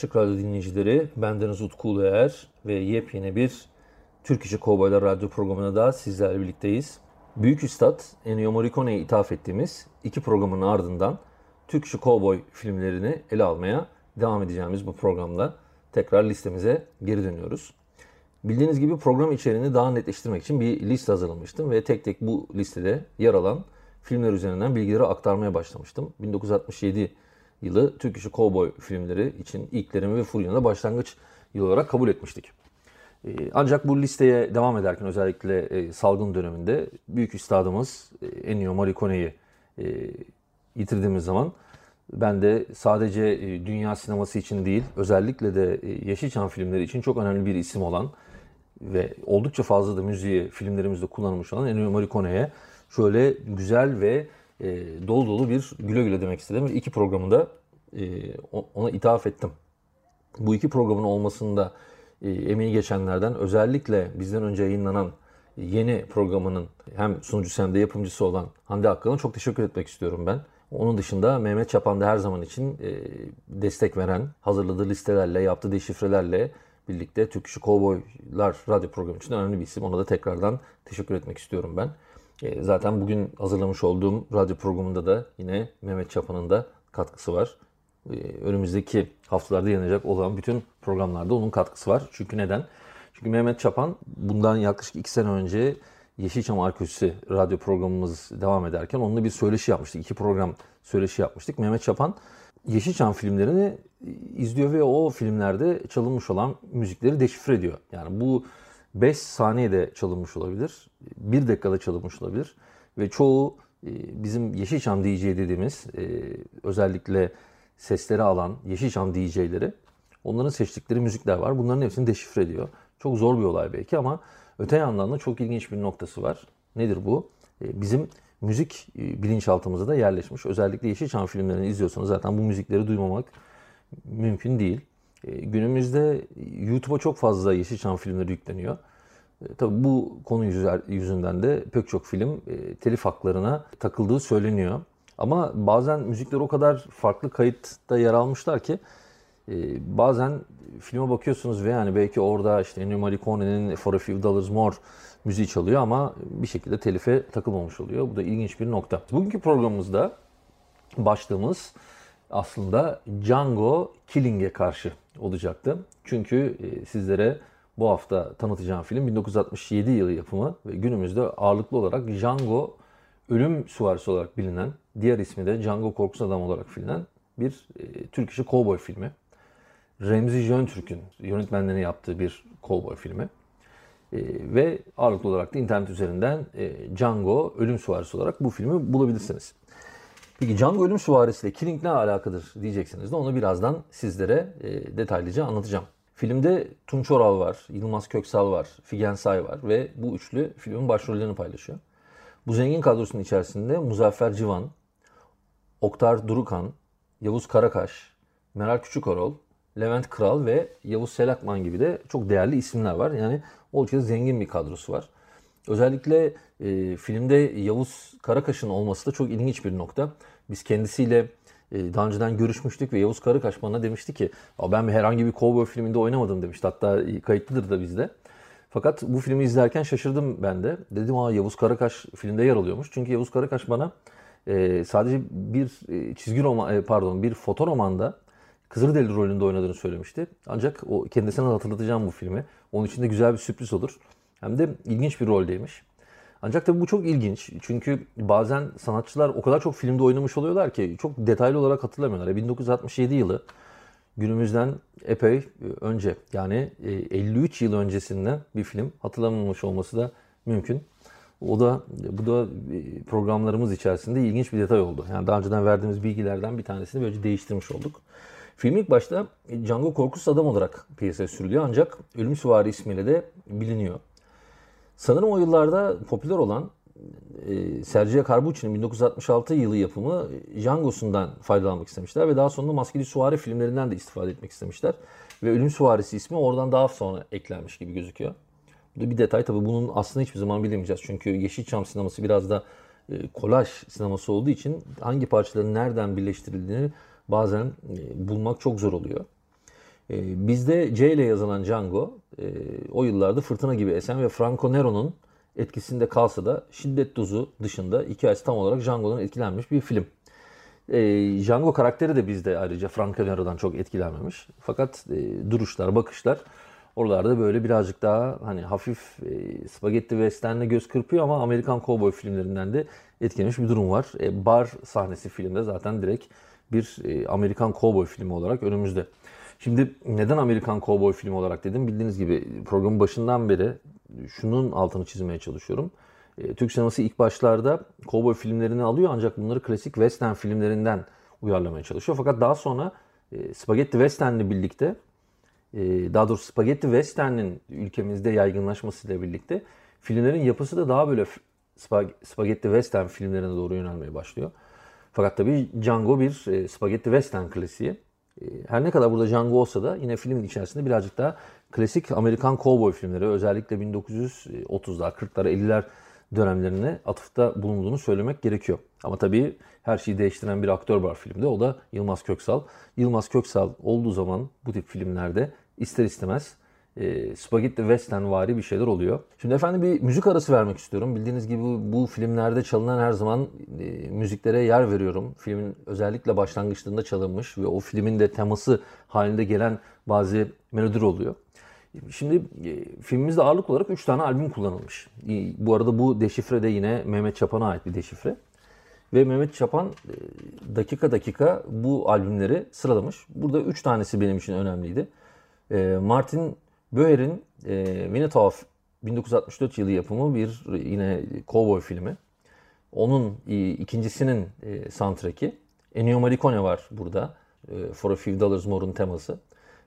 Açık Radyo dinleyicileri, bendeniz Utku Uluer ve yepyeni bir Türk İşi Kovboylar Radyo programına da sizlerle birlikteyiz. Büyük Üstad Ennio Morricone'ye ithaf ettiğimiz iki programın ardından Türk İşi Kovboy filmlerini ele almaya devam edeceğimiz bu programda tekrar listemize geri dönüyoruz. Bildiğiniz gibi program içeriğini daha netleştirmek için bir liste hazırlamıştım ve tek tek bu listede yer alan filmler üzerinden bilgileri aktarmaya başlamıştım. 1967 yılı Türk İşi Cowboy filmleri için ilklerimi ve Furya'da başlangıç yılı olarak kabul etmiştik. Ee, Ancak bu listeye devam ederken özellikle e, salgın döneminde büyük üstadımız e, Ennio Morricone'yi e, yitirdiğimiz zaman ben de sadece dünya sineması için değil özellikle de Yeşilçam filmleri için çok önemli bir isim olan ve oldukça fazla da müziği filmlerimizde kullanılmış olan Ennio Morricone'ye şöyle güzel ve e, dolu dolu bir güle güle demek istedim. İki programı da e, ona ithaf ettim. Bu iki programın olmasında e, emeği geçenlerden özellikle bizden önce yayınlanan yeni programının hem sunucusu hem de yapımcısı olan Hande Akkal'a çok teşekkür etmek istiyorum ben. Onun dışında Mehmet Çapan da her zaman için e, destek veren, hazırladığı listelerle, yaptığı deşifrelerle birlikte Türk İşi Kovboylar radyo programı için önemli bir isim. Ona da tekrardan teşekkür etmek istiyorum ben. E, zaten bugün hazırlamış olduğum radyo programında da yine Mehmet Çapan'ın da katkısı var. E, önümüzdeki haftalarda yayınlanacak olan bütün programlarda onun katkısı var. Çünkü neden? Çünkü Mehmet Çapan bundan yaklaşık iki sene önce Yeşilçam Arkeolojisi radyo programımız devam ederken onunla bir söyleşi yapmıştık. İki program söyleşi yapmıştık. Mehmet Çapan Yeşilçam filmlerini izliyor ve o filmlerde çalınmış olan müzikleri deşifre ediyor. Yani bu 5 saniyede çalınmış olabilir, 1 dakikada çalınmış olabilir ve çoğu e, bizim Yeşilçam DJ dediğimiz e, özellikle sesleri alan Yeşilçam DJ'leri onların seçtikleri müzikler var. Bunların hepsini deşifre ediyor. Çok zor bir olay belki ama öte yandan da çok ilginç bir noktası var. Nedir bu? E, Bizim müzik bilinçaltımıza da yerleşmiş. Özellikle Yeşilçam filmlerini izliyorsanız zaten bu müzikleri duymamak mümkün değil. E, Günümüzde YouTube'a çok fazla Yeşilçam filmleri yükleniyor. E, Tabii bu konu yüzünden de pek çok film e, telif haklarına takıldığı söyleniyor. Ama bazen müzikler o kadar farklı kayıtta yer almışlar ki e, bazen filme bakıyorsunuz ve yani belki orada işte Ennio Morricone'nin For a Few Dollars More müziği çalıyor ama bir şekilde telife takılmamış oluyor. Bu da ilginç bir nokta. Bugünkü programımızda başlığımız aslında Django Killing'e karşı olacaktı. Çünkü e, sizlere bu hafta tanıtacağım film 1967 yılı yapımı ve günümüzde ağırlıklı olarak Django ölüm süvarisi olarak bilinen, diğer ismi de Django Korkusuz Adam olarak bilinen bir e, Türk işi kovboy filmi. Remzi Jöntürk'ün yönetmenliğini yaptığı bir kovboy filmi. E, ve ağırlıklı olarak da internet üzerinden e, Django Ölüm Süvarisi olarak bu filmi bulabilirsiniz. Peki Django Ölüm Süvarisi ile Killing ne alakadır diyeceksiniz de onu birazdan sizlere e, detaylıca anlatacağım. Filmde Tunç Oral var, Yılmaz Köksal var, Figen Say var ve bu üçlü filmin başrollerini paylaşıyor. Bu zengin kadrosunun içerisinde Muzaffer Civan, Oktar Durukan, Yavuz Karakaş, Meral Küçükorol, Levent Kral ve Yavuz Selakman gibi de çok değerli isimler var. Yani oldukça zengin bir kadrosu var. Özellikle e, filmde Yavuz Karakaş'ın olması da çok ilginç bir nokta. Biz kendisiyle e, daha önceden görüşmüştük ve Yavuz Karakaş bana demişti ki "Ya ben herhangi bir kovboy filminde oynamadım demişti. Hatta kayıtlıdır da bizde. Fakat bu filmi izlerken şaşırdım ben de. Dedim aa Yavuz Karakaş filmde yer alıyormuş. Çünkü Yavuz Karakaş bana e, sadece bir e, çizgi roman, e, pardon bir foto romanda Kızılderili rolünde oynadığını söylemişti. Ancak o kendisine hatırlatacağım bu filmi. Onun için de güzel bir sürpriz olur. Hem de ilginç bir roldeymiş. Ancak tabii bu çok ilginç. Çünkü bazen sanatçılar o kadar çok filmde oynamış oluyorlar ki çok detaylı olarak hatırlamıyorlar. E, 1967 yılı günümüzden epey e, önce yani e, 53 yıl öncesinden bir film hatırlamamış olması da mümkün. O da bu da programlarımız içerisinde ilginç bir detay oldu. Yani daha önceden verdiğimiz bilgilerden bir tanesini böylece değiştirmiş olduk. Film ilk başta Django korkusuz adam olarak piyasaya sürülüyor ancak Ölüm Süvari ismiyle de biliniyor. Sanırım o yıllarda popüler olan e, Sergio Carbucci'nin 1966 yılı yapımı Django'sundan faydalanmak istemişler ve daha sonra Maskeli Suvari filmlerinden de istifade etmek istemişler. Ve Ölüm Suvarisi ismi oradan daha sonra eklenmiş gibi gözüküyor. Bu da bir detay tabii bunun aslında hiçbir zaman bilemeyeceğiz. Çünkü Yeşilçam sineması biraz da e, kolaj sineması olduğu için hangi parçaların nereden birleştirildiğini bazen e, bulmak çok zor oluyor. E, bizde C ile yazılan Django e, o yıllarda fırtına gibi esen ve Franco Nero'nun etkisinde kalsa da şiddet dozu dışında hikayesi tam olarak Django'dan etkilenmiş bir film. E, Django karakteri de bizde ayrıca Franco Nero'dan çok etkilenmemiş. Fakat e, duruşlar, bakışlar oralarda böyle birazcık daha hani hafif e, spagetti westernle göz kırpıyor ama Amerikan kovboy filmlerinden de etkilenmiş bir durum var. E, bar sahnesi filmde zaten direkt bir e, Amerikan kovboy filmi olarak önümüzde. Şimdi neden Amerikan kovboy filmi olarak dedim? Bildiğiniz gibi programın başından beri şunun altını çizmeye çalışıyorum. E, Türk sineması ilk başlarda kovboy filmlerini alıyor ancak bunları klasik western filmlerinden uyarlamaya çalışıyor. Fakat daha sonra e, Spaghetti Western'le birlikte e, daha doğrusu Spaghetti Western'in ülkemizde yaygınlaşmasıyla birlikte filmlerin yapısı da daha böyle Spaghetti Western filmlerine doğru yönelmeye başlıyor. Fakat tabii Django bir Spaghetti Western klasiği. E, her ne kadar burada Django olsa da yine filmin içerisinde birazcık daha klasik Amerikan cowboy filmleri özellikle 1930'lar, 40'lar, 50'ler dönemlerine atıfta bulunduğunu söylemek gerekiyor. Ama tabii her şeyi değiştiren bir aktör var filmde. O da Yılmaz Köksal. Yılmaz Köksal olduğu zaman bu tip filmlerde ister istemez e, spagetti western vari bir şeyler oluyor. Şimdi efendim bir müzik arası vermek istiyorum. Bildiğiniz gibi bu filmlerde çalınan her zaman e, müziklere yer veriyorum. Filmin özellikle başlangıçlarında çalınmış ve o filmin de teması halinde gelen bazı melodiler oluyor. Şimdi e, filmimizde ağırlık olarak 3 tane albüm kullanılmış. E, bu arada bu deşifre de yine Mehmet Çapan'a ait bir deşifre. Ve Mehmet Çapan e, dakika dakika bu albümleri sıralamış. Burada 3 tanesi benim için önemliydi. E, Martin Böher'in e, Minotaur 1964 yılı yapımı bir yine cowboy filmi. Onun e, ikincisinin e, soundtrack'i. Ennio Morricone var burada. E, For a Few Dollars More'un teması.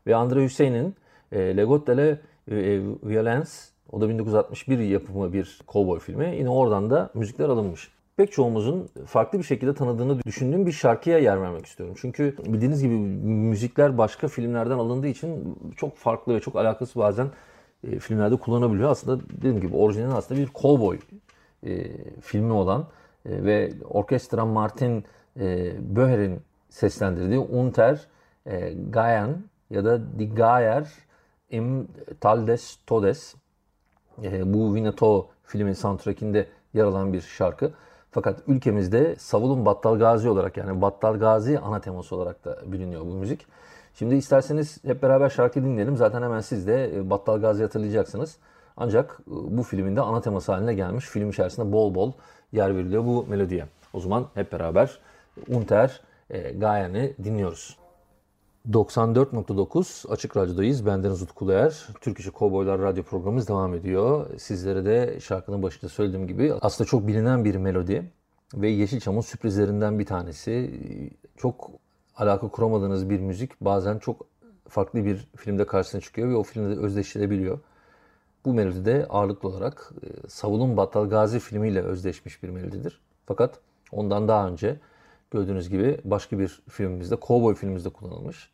Ve Andre Hüseyin'in e, Legot de la e, Violence o da 1961 yapımı bir cowboy filmi. Yine oradan da müzikler alınmış. Pek çoğumuzun farklı bir şekilde tanıdığını düşündüğüm bir şarkıya yer vermek istiyorum. Çünkü bildiğiniz gibi müzikler başka filmlerden alındığı için çok farklı ve çok alakası bazen e, filmlerde kullanabiliyor. Aslında dediğim gibi orijinali aslında bir cowboy e, filmi olan e, ve orkestra Martin Böher'in seslendirdiği Unter Gayan ya da Die Gayer im Taldes Todes e, bu Vinato filmin soundtrackinde yer alan bir şarkı. Fakat ülkemizde Savulun Battal Gazi olarak yani Battal Gazi ana teması olarak da biliniyor bu müzik. Şimdi isterseniz hep beraber şarkı dinleyelim. Zaten hemen siz de e, Battal Gazi hatırlayacaksınız. Ancak e, bu filmin de ana teması haline gelmiş. Film içerisinde bol bol yer veriliyor bu melodiye. O zaman hep beraber Unter e, Gayen'i dinliyoruz. 94.9 Açık Radyo'dayız. Bendeniz Utku Eğer. Türk İşi Kovboylar Radyo programımız devam ediyor. Sizlere de şarkının başında söylediğim gibi aslında çok bilinen bir melodi ve Yeşilçam'ın sürprizlerinden bir tanesi. Çok alaka kuramadığınız bir müzik bazen çok farklı bir filmde karşısına çıkıyor ve o filmde özdeşleşebiliyor. Bu melodi de ağırlıklı olarak e, Savulun Battal Gazi filmiyle özdeşmiş bir melodidir. Fakat ondan daha önce gördüğünüz gibi başka bir filmimizde, Cowboy filmimizde kullanılmış.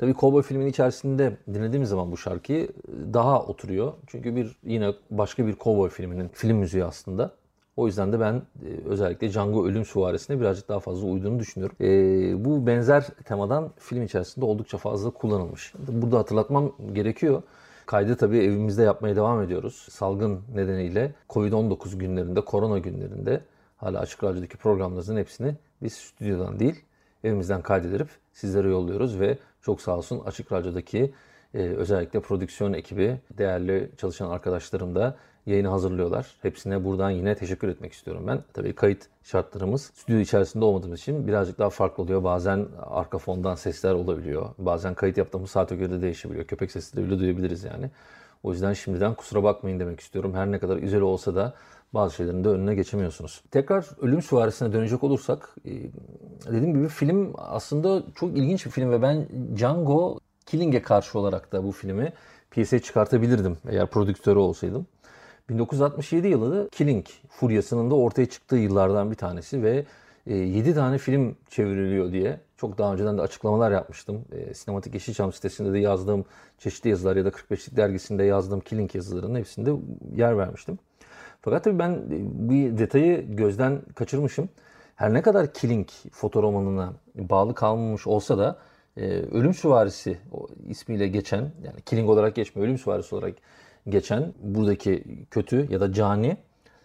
Tabii Cowboy filmin içerisinde dinlediğimiz zaman bu şarkıyı daha oturuyor. Çünkü bir yine başka bir Cowboy filminin film müziği aslında. O yüzden de ben e, özellikle Django Ölüm Süvarisi'ne birazcık daha fazla uyduğunu düşünüyorum. E, bu benzer temadan film içerisinde oldukça fazla kullanılmış. Burada hatırlatmam gerekiyor. Kaydı tabii evimizde yapmaya devam ediyoruz. Salgın nedeniyle Covid-19 günlerinde, korona günlerinde hala Açık Radyo'daki programlarımızın hepsini biz stüdyodan değil evimizden kaydedip sizlere yolluyoruz ve çok sağ olsun Açık Radyo'daki e, özellikle prodüksiyon ekibi, değerli çalışan arkadaşlarım da yayını hazırlıyorlar. Hepsine buradan yine teşekkür etmek istiyorum ben. Tabii kayıt şartlarımız stüdyo içerisinde olmadığımız için birazcık daha farklı oluyor. Bazen arka fondan sesler olabiliyor. Bazen kayıt yaptığımız saate göre de değişebiliyor. Köpek sesi de bile duyabiliriz yani. O yüzden şimdiden kusura bakmayın demek istiyorum. Her ne kadar güzel olsa da bazı şeylerin de önüne geçemiyorsunuz. Tekrar Ölüm Süvarisi'ne dönecek olursak e, dediğim gibi film aslında çok ilginç bir film ve ben Django Killing'e karşı olarak da bu filmi piyasaya çıkartabilirdim eğer prodüktörü olsaydım. 1967 yılı Killing furyasının da ortaya çıktığı yıllardan bir tanesi ve 7 tane film çevriliyor diye çok daha önceden de açıklamalar yapmıştım. E, Sinematik Yeşilçam sitesinde de yazdığım çeşitli yazılar ya da 45'lik dergisinde yazdığım Killing yazılarının hepsinde yer vermiştim. Fakat tabii ben bir detayı gözden kaçırmışım. Her ne kadar Killing fotoromanına bağlı kalmamış olsa da e, Ölüm Süvarisi ismiyle geçen yani Killing olarak geçmiyor Ölüm Süvarisi olarak geçen buradaki kötü ya da cani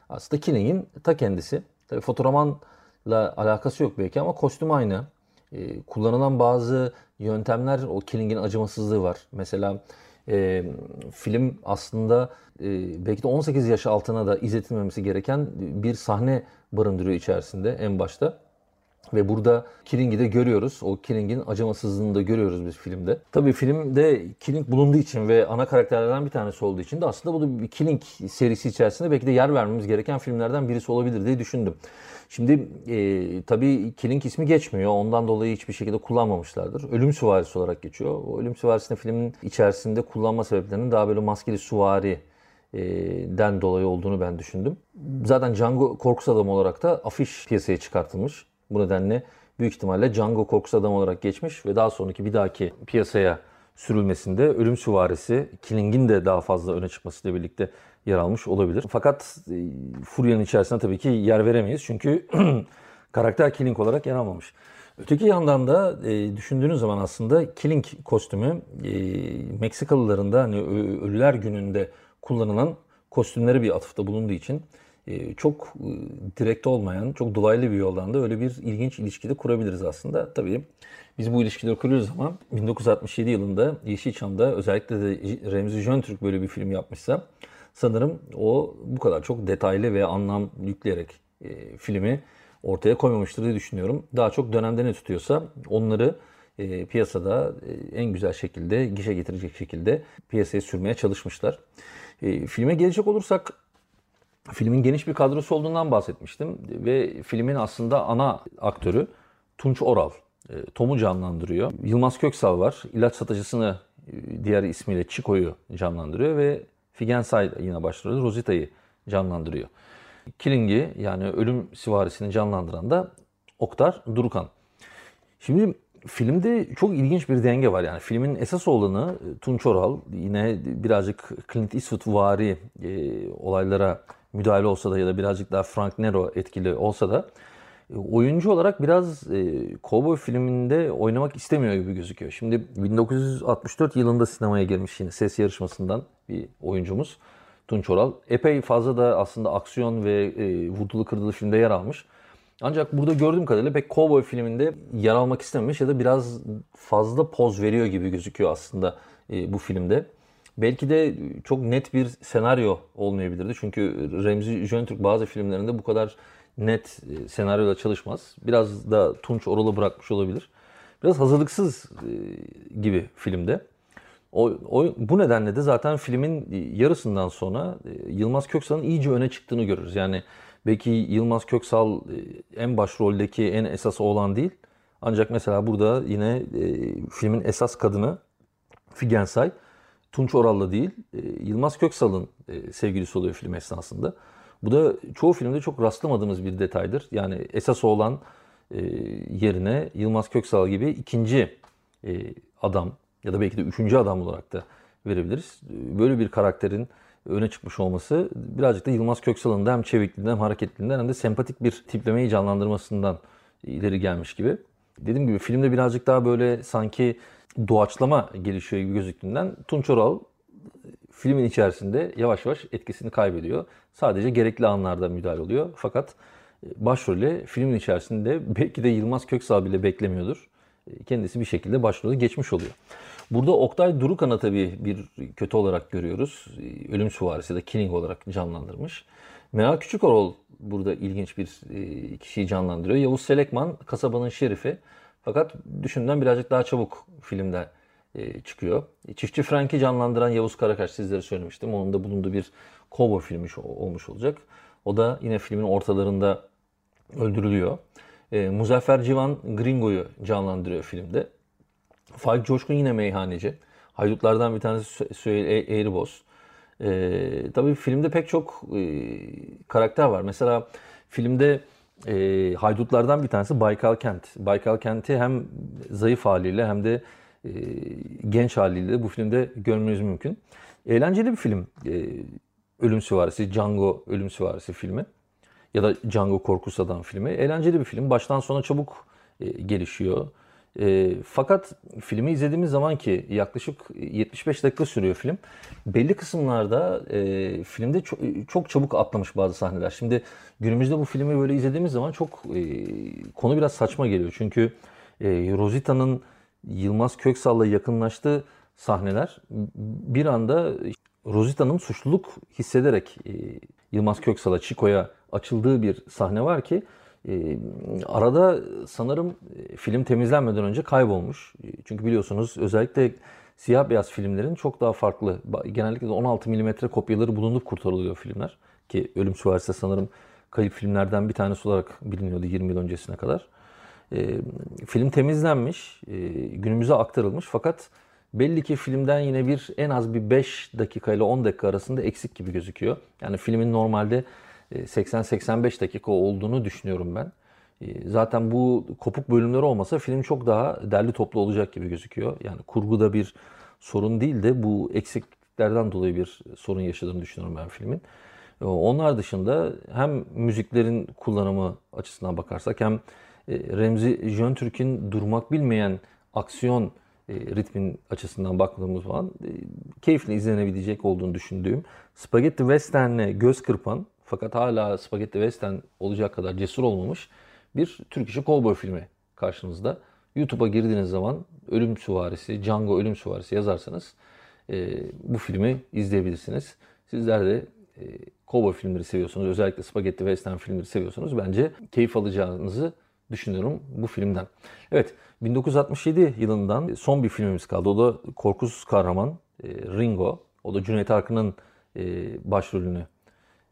aslında Killing'in ta kendisi. Tabii fotoromanla alakası yok belki ama kostüm aynı. E, kullanılan bazı yöntemler o Killing'in acımasızlığı var. Mesela e, film aslında e, belki de 18 yaş altına da izletilmemesi gereken bir sahne barındırıyor içerisinde en başta. Ve burada Killing'i de görüyoruz. O Killing'in acımasızlığını da görüyoruz biz filmde. Tabii filmde Killing bulunduğu için ve ana karakterlerden bir tanesi olduğu için de aslında bu da bir Killing serisi içerisinde belki de yer vermemiz gereken filmlerden birisi olabilir diye düşündüm. Şimdi e, tabii Killing ismi geçmiyor. Ondan dolayı hiçbir şekilde kullanmamışlardır. Ölüm süvarisi olarak geçiyor. O ölüm süvarisini filmin içerisinde kullanma sebeplerinin daha böyle maskeli süvari e, den dolayı olduğunu ben düşündüm. Zaten Django korkus adamı olarak da afiş piyasaya çıkartılmış. Bu nedenle büyük ihtimalle Django korkus adamı olarak geçmiş ve daha sonraki bir dahaki piyasaya sürülmesinde ölüm süvarisi Killing'in de daha fazla öne çıkmasıyla birlikte yer almış olabilir. Fakat e, Furya'nın içerisinde tabii ki yer veremeyiz çünkü karakter Killing olarak yer almamış. Öteki yandan da e, düşündüğünüz zaman aslında Killing kostümü e, Meksikalıların da hani Ölüler Günü'nde kullanılan kostümleri bir atıfta bulunduğu için çok e, direkt olmayan, çok dolaylı bir yoldan da öyle bir ilginç ilişki de kurabiliriz aslında. Tabii biz bu ilişkileri kuruyoruz ama 1967 yılında Yeşilçam'da özellikle de Remzi Jöntürk böyle bir film yapmışsa sanırım o bu kadar çok detaylı ve anlam yükleyerek e, filmi ortaya koymamıştır diye düşünüyorum. Daha çok dönemde ne tutuyorsa onları e, piyasada e, en güzel şekilde, gişe getirecek şekilde piyasaya sürmeye çalışmışlar. E, filme gelecek olursak filmin geniş bir kadrosu olduğundan bahsetmiştim ve filmin aslında ana aktörü Tunç Oral. E, Tom'u canlandırıyor. Yılmaz Köksal var. İlaç satıcısını e, diğer ismiyle Chico'yu canlandırıyor ve Figen Say yine başrolü Rosita'yı canlandırıyor. Killing'i yani ölüm sivarisini canlandıran da Oktar Durukan. Şimdi filmde çok ilginç bir denge var. Yani filmin esas olanı e, Tunç Oral yine birazcık Clint Eastwood vari e, olaylara müdahale olsa da ya da birazcık daha Frank Nero etkili olsa da e, oyuncu olarak biraz e, Cowboy filminde oynamak istemiyor gibi gözüküyor. Şimdi 1964 yılında sinemaya girmiş yine ses yarışmasından bir oyuncumuz Tunç Oral. Epey fazla da aslında aksiyon ve e, vurdulu kırdılı filmde yer almış. Ancak burada gördüğüm kadarıyla pek Cowboy filminde yer almak istememiş ya da biraz fazla poz veriyor gibi gözüküyor aslında e, bu filmde. Belki de çok net bir senaryo olmayabilirdi. Çünkü Remzi Jöntürk bazı filmlerinde bu kadar net e, senaryoda çalışmaz. Biraz da Tunç Oral'ı bırakmış olabilir. Biraz hazırlıksız e, gibi filmde. O, o, bu nedenle de zaten filmin yarısından sonra e, Yılmaz Köksal'ın iyice öne çıktığını görürüz. Yani belki Yılmaz Köksal en başroldeki en esas olan değil. Ancak mesela burada yine filmin esas kadını Figen Say Tunç Oral'la değil Yılmaz Köksal'ın sevgilisi oluyor film esnasında. Bu da çoğu filmde çok rastlamadığımız bir detaydır. Yani esas olan e, yerine Yılmaz Köksal gibi ikinci e, adam ya da belki de üçüncü adam olarak da verebiliriz. Böyle bir karakterin öne çıkmış olması birazcık da Yılmaz Köksal'ın da hem çevikliğinden hem hareketliliğinden hem de sempatik bir tiplemeyi canlandırmasından ileri gelmiş gibi. Dediğim gibi filmde birazcık daha böyle sanki doğaçlama gelişiyor gibi gözüktüğünden Tunç Oral filmin içerisinde yavaş yavaş etkisini kaybediyor. Sadece gerekli anlarda müdahale oluyor. Fakat e, başrolü filmin içerisinde belki de Yılmaz Köksal bile beklemiyordur. E, kendisi bir şekilde başrolü geçmiş oluyor. Burada Oktay Durukan'ı tabii bir kötü olarak görüyoruz. E, Ölüm Süvarisi de Killing olarak canlandırmış. Meral Küçükorol burada ilginç bir kişiyi canlandırıyor. Yavuz Selekman kasabanın şerifi. Fakat düşünden birazcık daha çabuk filmde e, çıkıyor. Çiftçi Frank'i canlandıran Yavuz Karakaş sizlere söylemiştim. Onun da bulunduğu bir kovboy filmi olmuş olacak. O da yine filmin ortalarında öldürülüyor. E, Muzaffer Civan Gringo'yu canlandırıyor filmde. Faik Coşkun yine meyhaneci. Haydutlardan bir tanesi Süheyl e- Eğriboz. E, tabii filmde pek çok e, karakter var. Mesela filmde e, haydutlardan bir tanesi Baykal Kent. Baykal Kent'i hem zayıf haliyle hem de e, genç haliyle bu filmde görmeniz mümkün. Eğlenceli bir film. E, Ölüm Süvarisi, Django Ölüm Süvarisi filmi. Ya da Django Korkus Adam filmi. Eğlenceli bir film. Baştan sona çabuk e, gelişiyor. E, fakat filmi izlediğimiz zaman ki yaklaşık 75 dakika sürüyor film. Belli kısımlarda e, filmde çok, çok çabuk atlamış bazı sahneler. Şimdi günümüzde bu filmi böyle izlediğimiz zaman çok e, konu biraz saçma geliyor. Çünkü e, Rosita'nın Yılmaz Köksal'la yakınlaştığı sahneler bir anda Rosita'nın suçluluk hissederek e, Yılmaz Köksal'a, Chico'ya açıldığı bir sahne var ki e, arada sanırım e, film temizlenmeden önce kaybolmuş. E, çünkü biliyorsunuz özellikle siyah beyaz filmlerin çok daha farklı. Genellikle de 16 mm kopyaları bulunup kurtarılıyor filmler. Ki Ölüm Süvarisi sanırım kayıp filmlerden bir tanesi olarak biliniyordu 20 yıl öncesine kadar. E, film temizlenmiş, e, günümüze aktarılmış fakat belli ki filmden yine bir en az bir 5 dakika ile 10 dakika arasında eksik gibi gözüküyor. Yani filmin normalde 80-85 e, dakika olduğunu düşünüyorum ben. E, zaten bu kopuk bölümler olmasa film çok daha derli toplu olacak gibi gözüküyor. Yani kurguda bir sorun değil de bu eksikliklerden dolayı bir sorun yaşadığını düşünüyorum ben filmin. E, onlar dışında hem müziklerin kullanımı açısından bakarsak hem Remzi Jöntürk'ün durmak bilmeyen aksiyon ritmin açısından baktığımız zaman keyifli izlenebilecek olduğunu düşündüğüm Spaghetti Western'le göz kırpan fakat hala spagetti western olacak kadar cesur olmamış bir Türk işi kovboy filmi karşınızda. YouTube'a girdiğiniz zaman Ölüm Süvarisi, Django Ölüm Süvarisi yazarsanız e, bu filmi izleyebilirsiniz. Sizler de e, kovboy filmleri seviyorsunuz, özellikle spagetti western filmleri seviyorsunuz. Bence keyif alacağınızı düşünüyorum bu filmden. Evet, 1967 yılından son bir filmimiz kaldı. O da Korkusuz Kahraman, e, Ringo. O da Cüneyt Arkın'ın e, başrolünü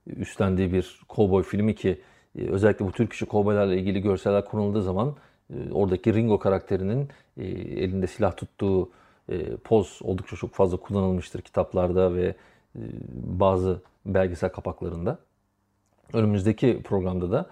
üstlendiği bir kovboy filmi ki e, özellikle bu Türk işi kovboylarla ilgili görseller kullanıldığı zaman e, oradaki Ringo karakterinin e, elinde silah tuttuğu poz oldukça çok fazla kullanılmıştır kitaplarda ve bazı belgesel kapaklarında. Önümüzdeki programda da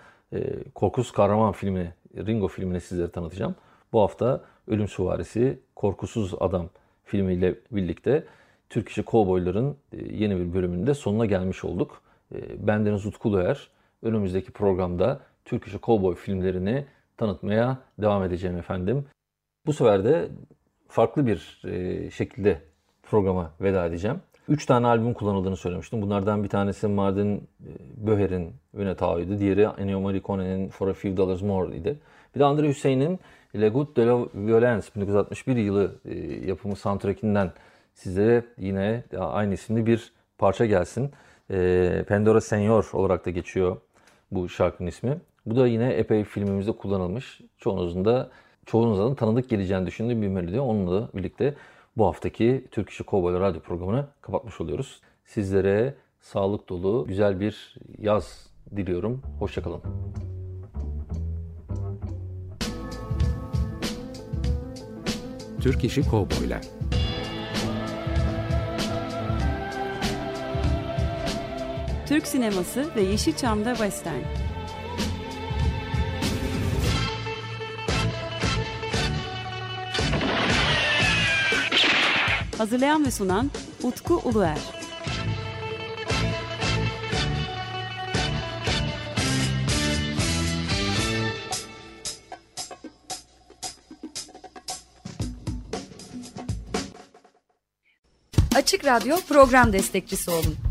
Korkusuz Kahraman filmi, Ringo filmini sizlere tanıtacağım. Bu hafta Ölüm Süvarisi, Korkusuz Adam filmiyle birlikte Türk işi kovboyların yeni bir bölümünde sonuna gelmiş olduk. Ee, bendeniz Utku Loyer. Önümüzdeki programda Türk işi kovboy filmlerini tanıtmaya devam edeceğim efendim. Bu sefer de farklı bir e, şekilde programa veda edeceğim. Üç tane albüm kullanıldığını söylemiştim. Bunlardan bir tanesi Martin e, Böher'in Üne Tao'ydu. Diğeri Ennio Morricone'nin For a Few Dollars More idi. Bir de Andre Hüseyin'in Le Goût de la Violence 1961 yılı e, yapımı soundtrackinden sizlere yine aynı isimli bir parça gelsin. E, Pandora Senyor olarak da geçiyor bu şarkının ismi. Bu da yine epey filmimizde kullanılmış. Çoğunuzun da çoğunuzun tanıdık geleceğini düşündüğüm bir melodi. Onunla birlikte bu haftaki Türk İşi Kovboy Radyo programını kapatmış oluyoruz. Sizlere sağlık dolu güzel bir yaz diliyorum. Hoşçakalın. Türk İşi Kovboylar Türk sineması ve Yeşilçam'da Western. Hazırlayan ve sunan Utku Uluer. Açık Radyo program destekçisi olun